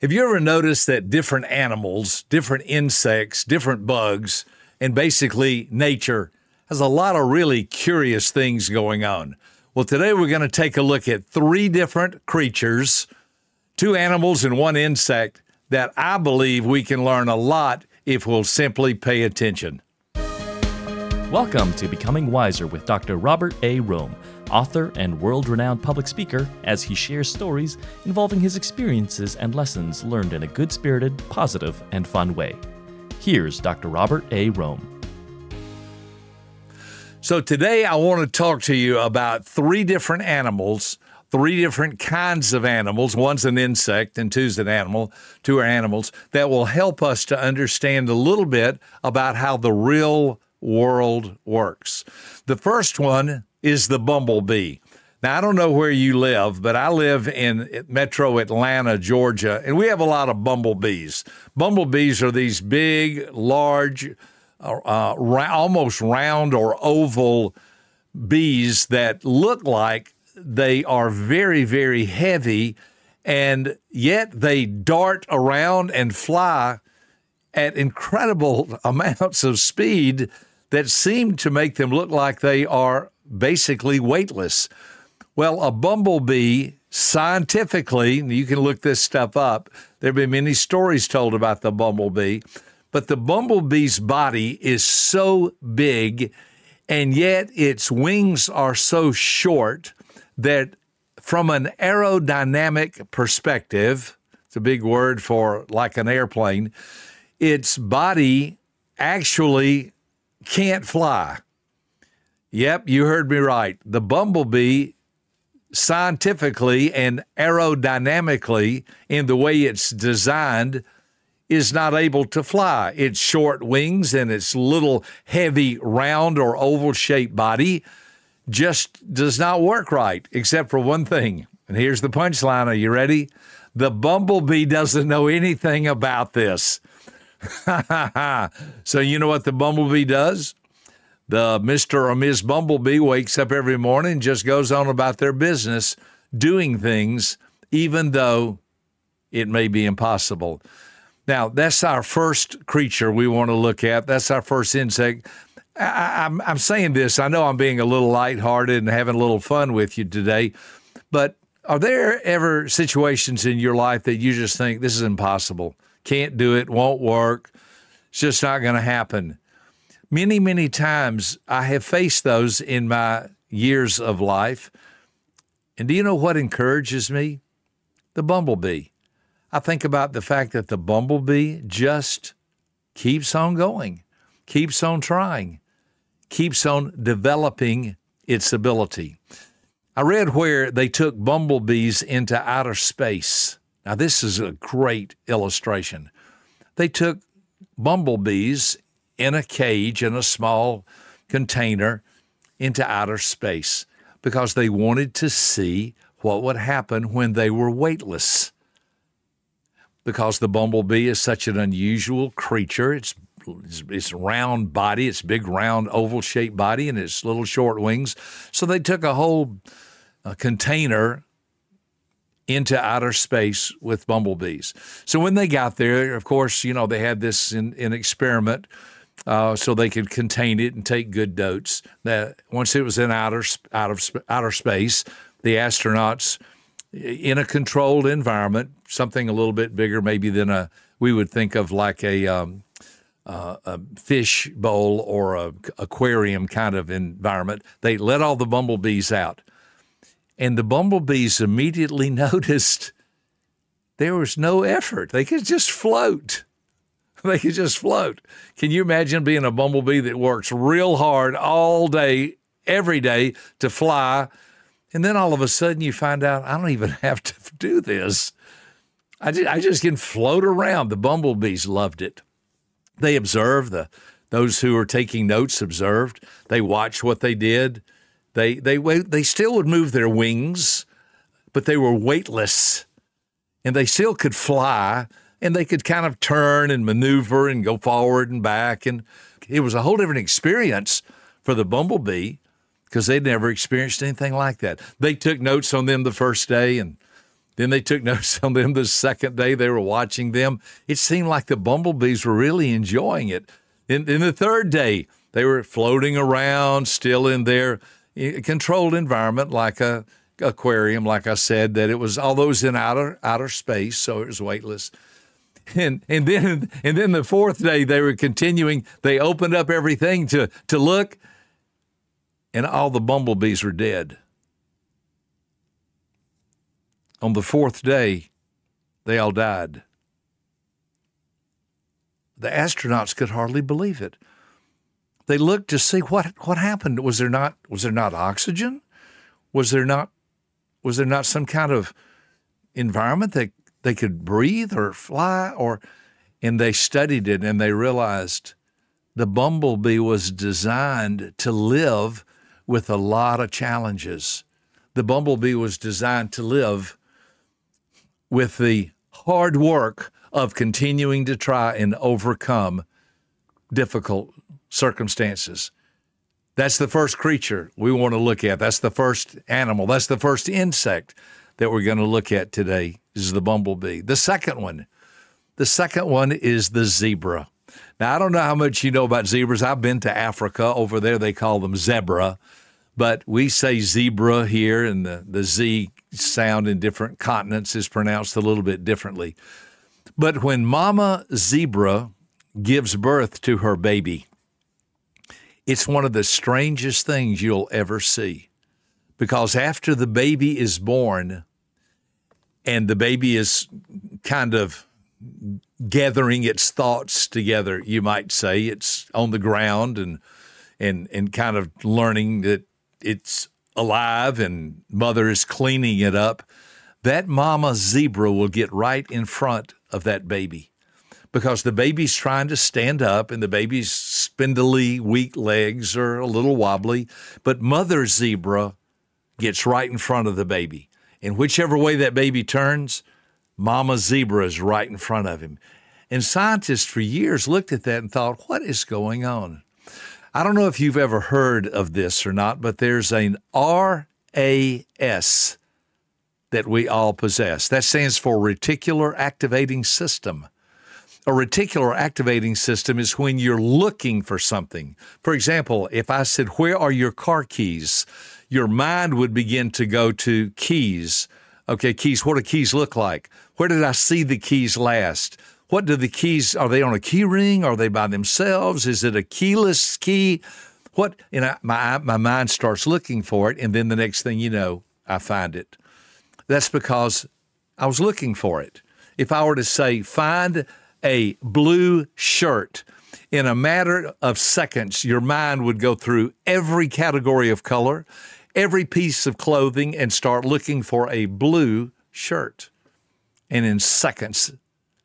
Have you ever noticed that different animals, different insects, different bugs, and basically nature has a lot of really curious things going on? Well, today we're going to take a look at three different creatures, two animals and one insect, that I believe we can learn a lot if we'll simply pay attention. Welcome to Becoming Wiser with Dr. Robert A. Rohm, author and world renowned public speaker, as he shares stories involving his experiences and lessons learned in a good spirited, positive, and fun way. Here's Dr. Robert A. Rohm. So, today I want to talk to you about three different animals, three different kinds of animals. One's an insect and two's an animal, two are animals that will help us to understand a little bit about how the real world works. The first one is the bumblebee. Now, I don't know where you live, but I live in metro Atlanta, Georgia, and we have a lot of bumblebees. Bumblebees are these big, large, uh, ra- almost round or oval bees that look like they are very, very heavy, and yet they dart around and fly at incredible amounts of speed that seem to make them look like they are basically weightless. Well, a bumblebee, scientifically, you can look this stuff up, there have been many stories told about the bumblebee, but the bumblebee's body is so big, and yet its wings are so short that from an aerodynamic perspective, it's a big word for like an airplane, its body actually can't fly. Yep, you heard me right. The bumblebee, scientifically and aerodynamically, in the way it's designed, is not able to fly. Its short wings and its little heavy round or oval shaped body just does not work right, except for one thing. And here's the punchline. Are you ready? The bumblebee doesn't know anything about this. so, you know what the bumblebee does? The Mr. or Ms. Bumblebee wakes up every morning and just goes on about their business, doing things, even though it may be impossible. Now, that's our first creature we want to look at. That's our first insect. I, am I'm, I'm saying this. I know I'm being a little lighthearted and having a little fun with you today, but are there ever situations in your life that you just think this is impossible? Can't do it, won't work, it's just not going to happen? Many, many times I have faced those in my years of life. And do you know what encourages me? The bumblebee. I think about the fact that the bumblebee just keeps on going, keeps on trying, keeps on developing its ability. I read where they took bumblebees into outer space. Now, this is a great illustration. They took bumblebees in a cage in a small container into outer space because they wanted to see what would happen when they were weightless. Because the bumblebee is such an unusual creature, it's its, round body, its big round oval shaped body, and its little short wings. So they took a whole container into outer space with bumblebees. So when they got there, of course, you know, they had this in, in experiment uh, so they could contain it and take good notes. That once it was in outer out of outer space, the astronauts in a controlled environment, something a little bit bigger maybe than a we would think of like a um, uh, a fish bowl or a aquarium kind of environment. They let all the bumblebees out, and the bumblebees immediately noticed there was no effort; they could just float. they could just float. Can you imagine being a bumblebee that works real hard all day, every day to fly? And then all of a sudden you find out, I don't even have to do this. I just, I just can float around. The bumblebees loved it. They observed, the, those who were taking notes observed. They watched what they did. They, they, they still would move their wings, but they were weightless and they still could fly and they could kind of turn and maneuver and go forward and back. And it was a whole different experience for the bumblebee because they'd never experienced anything like that. They took notes on them the first day and Then they took notes on them the second day they were watching them. It seemed like the bumblebees were really enjoying it. In, in the third day, they were floating around, still in their eh, controlled environment, like a aquarium, like I said, that it was all those in outer outer space, so it was weightless. And and then and then the fourth day they were continuing. They opened up everything to to look, and all the bumblebees were dead. On the fourth day, they all died. The astronauts could hardly believe it. They looked to see what what happened. Was there not was there not oxygen? Was there not was there not some kind of environment that they could breathe or fly or and they studied it and they realized the bumblebee was designed to live with a lot of challenges. The bumblebee was designed to live with the hard work of continuing to try and overcome difficult circumstances. That's the first creature we want to look at. That's the first animal. That's the first insect that we're going to look at today is the bumblebee. The second one, the second one is the zebra. Now, I don't know how much you know about zebras. I've been to Africa. Over there, they call them zebra, but we say zebra here, and the, the Z sound in different continents is pronounced a little bit differently. But when mama zebra gives birth to her baby, it's one of the strangest things you'll ever see. Because after the baby is born and the baby is kind of gathering its thoughts together, you might say, it's on the ground and and and kind of learning that it's alive and mother is cleaning it up, that mama zebra will get right in front of that baby because the baby's trying to stand up and the baby's spindly, weak legs are a little wobbly, but mother zebra gets right in front of the baby. And whichever way that baby turns, mama zebra is right in front of him. And scientists for years looked at that and thought, what is going on? I don't know if you've ever heard of this or not, but there's an RAS that we all possess. That stands for Reticular Activating System. A reticular activating system is when you're looking for something. For example, if I said, Where are your car keys? Your mind would begin to go to keys. Okay, keys, what do keys look like? Where did I see the keys last? What do the keys, are they on a key ring? Are they by themselves? Is it a keyless key? What, you know, my, my mind starts looking for it, and then the next thing you know, I find it. That's because I was looking for it. If I were to say, find a blue shirt, in a matter of seconds, your mind would go through every category of color, every piece of clothing, and start looking for a blue shirt. And in seconds,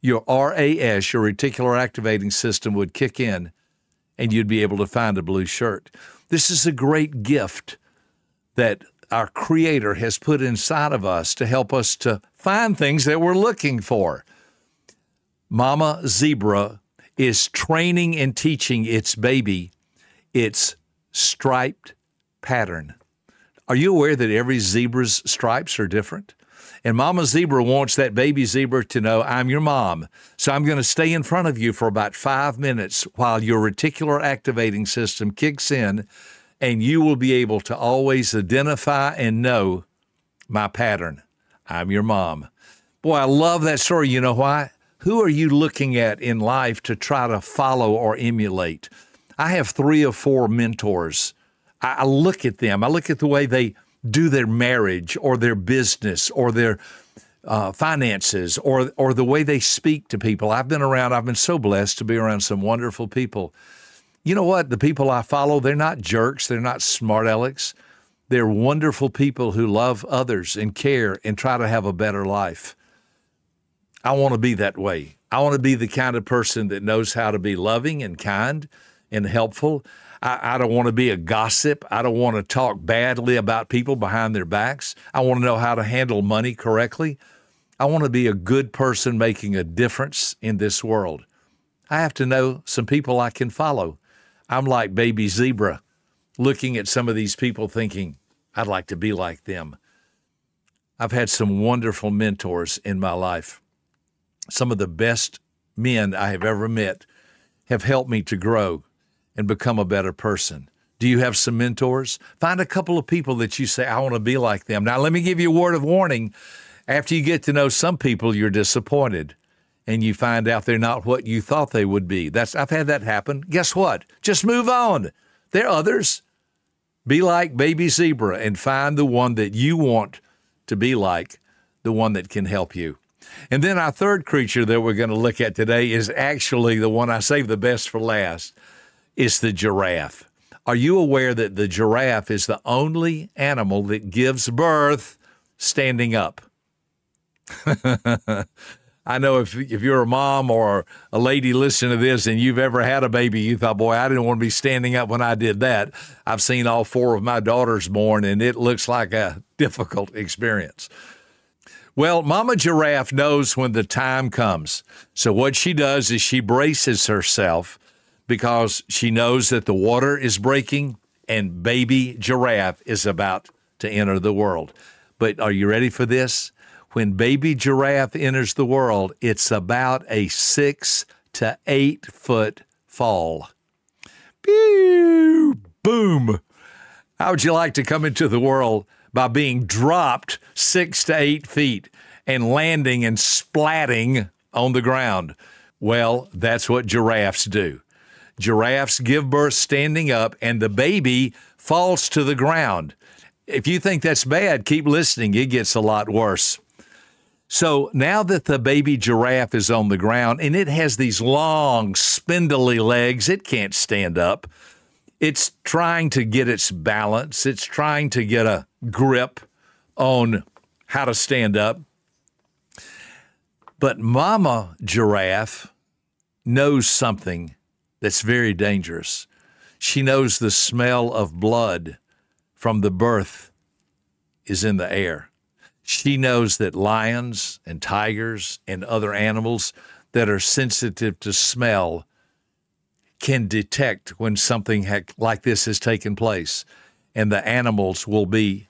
your RAS, your reticular activating system, would kick in and you'd be able to find a blue shirt. This is a great gift that our Creator has put inside of us to help us to find things that we're looking for. Mama Zebra is training and teaching its baby its striped pattern. Are you aware that every zebra's stripes are different? And Mama Zebra wants that baby zebra to know, I'm your mom. So I'm going to stay in front of you for about five minutes while your reticular activating system kicks in, and you will be able to always identify and know my pattern. I'm your mom. Boy, I love that story. You know why? Who are you looking at in life to try to follow or emulate? I have three or four mentors. I, look at them, I look at the way they do their marriage or their business or their uh, finances or or the way they speak to people. I've been around. I've been so blessed to be around some wonderful people. You know what? The people I follow, they're not jerks. They're not smart alecks. They're wonderful people who love others and care and try to have a better life. I want to be that way. I want to be the kind of person that knows how to be loving and kind and helpful. I, I, don't want to be a gossip. I don't want to talk badly about people behind their backs. I want to know how to handle money correctly. I want to be a good person making a difference in this world. I have to know some people I can follow. I'm like baby zebra, looking at some of these people thinking, I'd like to be like them. I've had some wonderful mentors in my life. Some of the best men I have ever met have helped me to grow and become a better person. Do you have some mentors? Find a couple of people that you say, I want to be like them. Now, let me give you a word of warning. After you get to know some people, you're disappointed and you find out they're not what you thought they would be. That's I've had that happen. Guess what? Just move on. There are others. Be like baby zebra and find the one that you want to be like, the one that can help you. And then our third creature that we're going to look at today is actually the one I saved the best for last. It's the giraffe. Are you aware that the giraffe is the only animal that gives birth standing up? I know if if you're a mom or a lady listening to this and you've ever had a baby, you thought, boy, I didn't want to be standing up when I did that. I've seen all four of my daughters born, and it looks like a difficult experience. Well, Mama Giraffe knows when the time comes. So what she does is she braces herself because she knows that the water is breaking and baby giraffe is about to enter the world. But are you ready for this? when baby giraffe enters the world, it's about a six to eight foot fall. Pew, boom. How would you like to come into the world by being dropped six to eight feet and landing and splatting on the ground? Well, that's what giraffes do. Giraffes give birth standing up, and the baby falls to the ground. If you think that's bad, keep listening. It gets a lot worse. So now that the baby giraffe is on the ground and it has these long, spindly legs, it can't stand up. It's trying to get its balance, it's trying to get a grip on how to stand up. But Mama Giraffe knows something that's very dangerous. She knows the smell of blood from the birth is in the air. She knows that lions and tigers and other animals that are sensitive to smell can detect when something like this has taken place, and the animals will be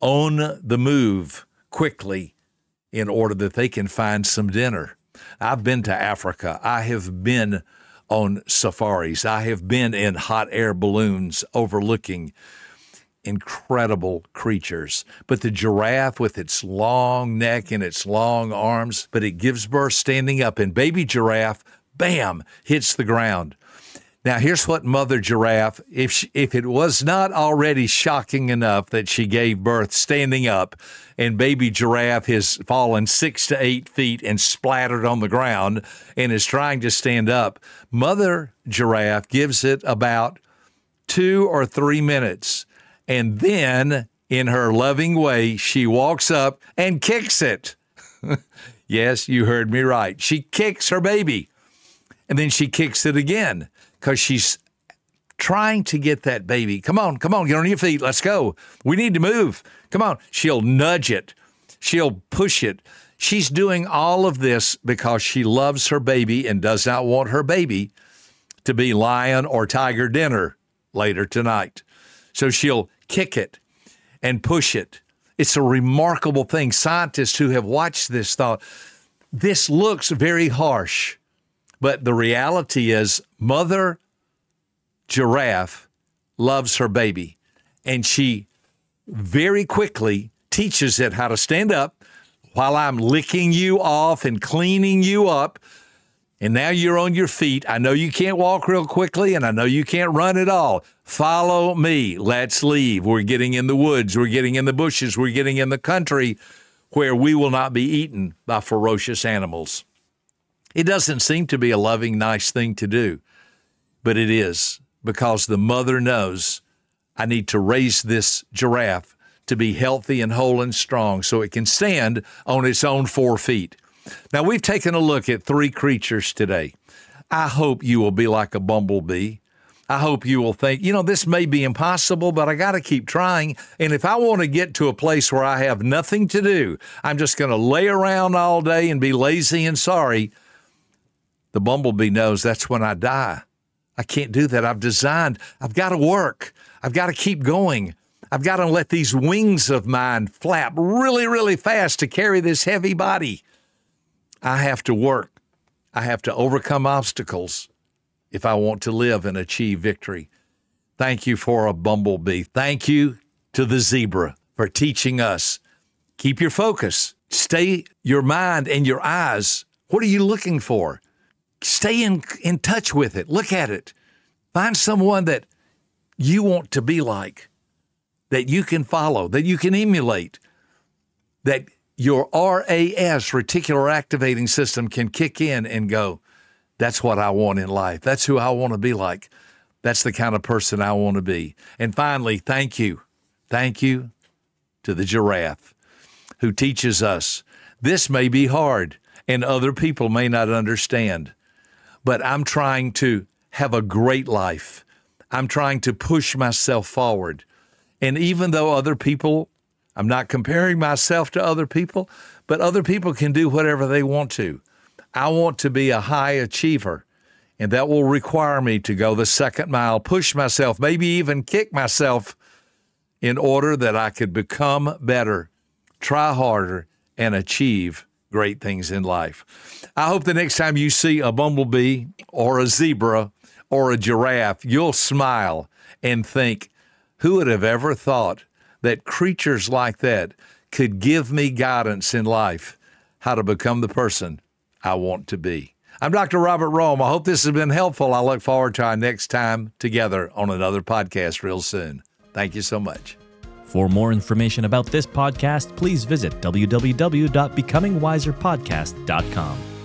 on the move quickly in order that they can find some dinner. I've been to Africa. I have been on safaris. I have been in hot air balloons overlooking incredible creatures. But the giraffe, with its long neck and its long arms, but it gives birth standing up, and baby giraffe, bam, hits the ground. Now, here's what Mother Giraffe, if she, if it was not already shocking enough that she gave birth standing up, and baby giraffe has fallen six to eight feet and splattered on the ground and is trying to stand up, Mother Giraffe gives it about two or three minutes and then, in her loving way, she walks up and kicks it. yes, you heard me right. She kicks her baby. And then she kicks it again because she's trying to get that baby. Come on, come on, get on your feet. Let's go. We need to move. Come on. She'll nudge it, she'll push it. She's doing all of this because she loves her baby and does not want her baby to be lion or tiger dinner later tonight. So she'll kick it and push it. It's a remarkable thing. Scientists who have watched this thought, this looks very harsh, but the reality is, Mother Giraffe loves her baby, and she very quickly teaches it how to stand up while I'm licking you off and cleaning you up and now you're on your feet. I know you can't walk real quickly, and I know you can't run at all. Follow me. Let's leave. We're getting in the woods. We're getting in the bushes. We're getting in the country where we will not be eaten by ferocious animals. It doesn't seem to be a loving, nice thing to do, but it is because the mother knows I need to raise this giraffe to be healthy and whole and strong so it can stand on its own four feet. Now, we've taken a look at three creatures today. I hope you will be like a bumblebee. I hope you will think, you know, this may be impossible, but I got to keep trying. And if I want to get to a place where I have nothing to do, I'm just going to lay around all day and be lazy and sorry. The bumblebee knows that's when I die. I can't do that. I've designed, I've got to work, I've got to keep going. I've got to let these wings of mine flap really, really fast to carry this heavy body. I have to work. I have to overcome obstacles if I want to live and achieve victory. Thank you for a bumblebee. Thank you to the zebra for teaching us. Keep your focus. Stay your mind and your eyes. What are you looking for? Stay in, in touch with it. Look at it. Find someone that you want to be like, that you can follow, that you can emulate, that your RAS, reticular activating system, can kick in and go, that's what I want in life. That's who I want to be like. That's the kind of person I want to be. And finally, thank you. Thank you to the giraffe who teaches us this may be hard and other people may not understand, but I'm trying to have a great life. I'm trying to push myself forward. And even though other people, I'm not comparing myself to other people, but other people can do whatever they want to. I want to be a high achiever, and that will require me to go the second mile, push myself, maybe even kick myself in order that I could become better, try harder, and achieve great things in life. I hope the next time you see a bumblebee or a zebra or a giraffe, you'll smile and think, who would have ever thought that creatures like that could give me guidance in life, how to become the person I want to be? I'm Dr. Robert Rohm. I hope this has been helpful. I look forward to our next time together on another podcast real soon. Thank you so much. For more information about this podcast, please visit www.becomingwiserpodcast.com.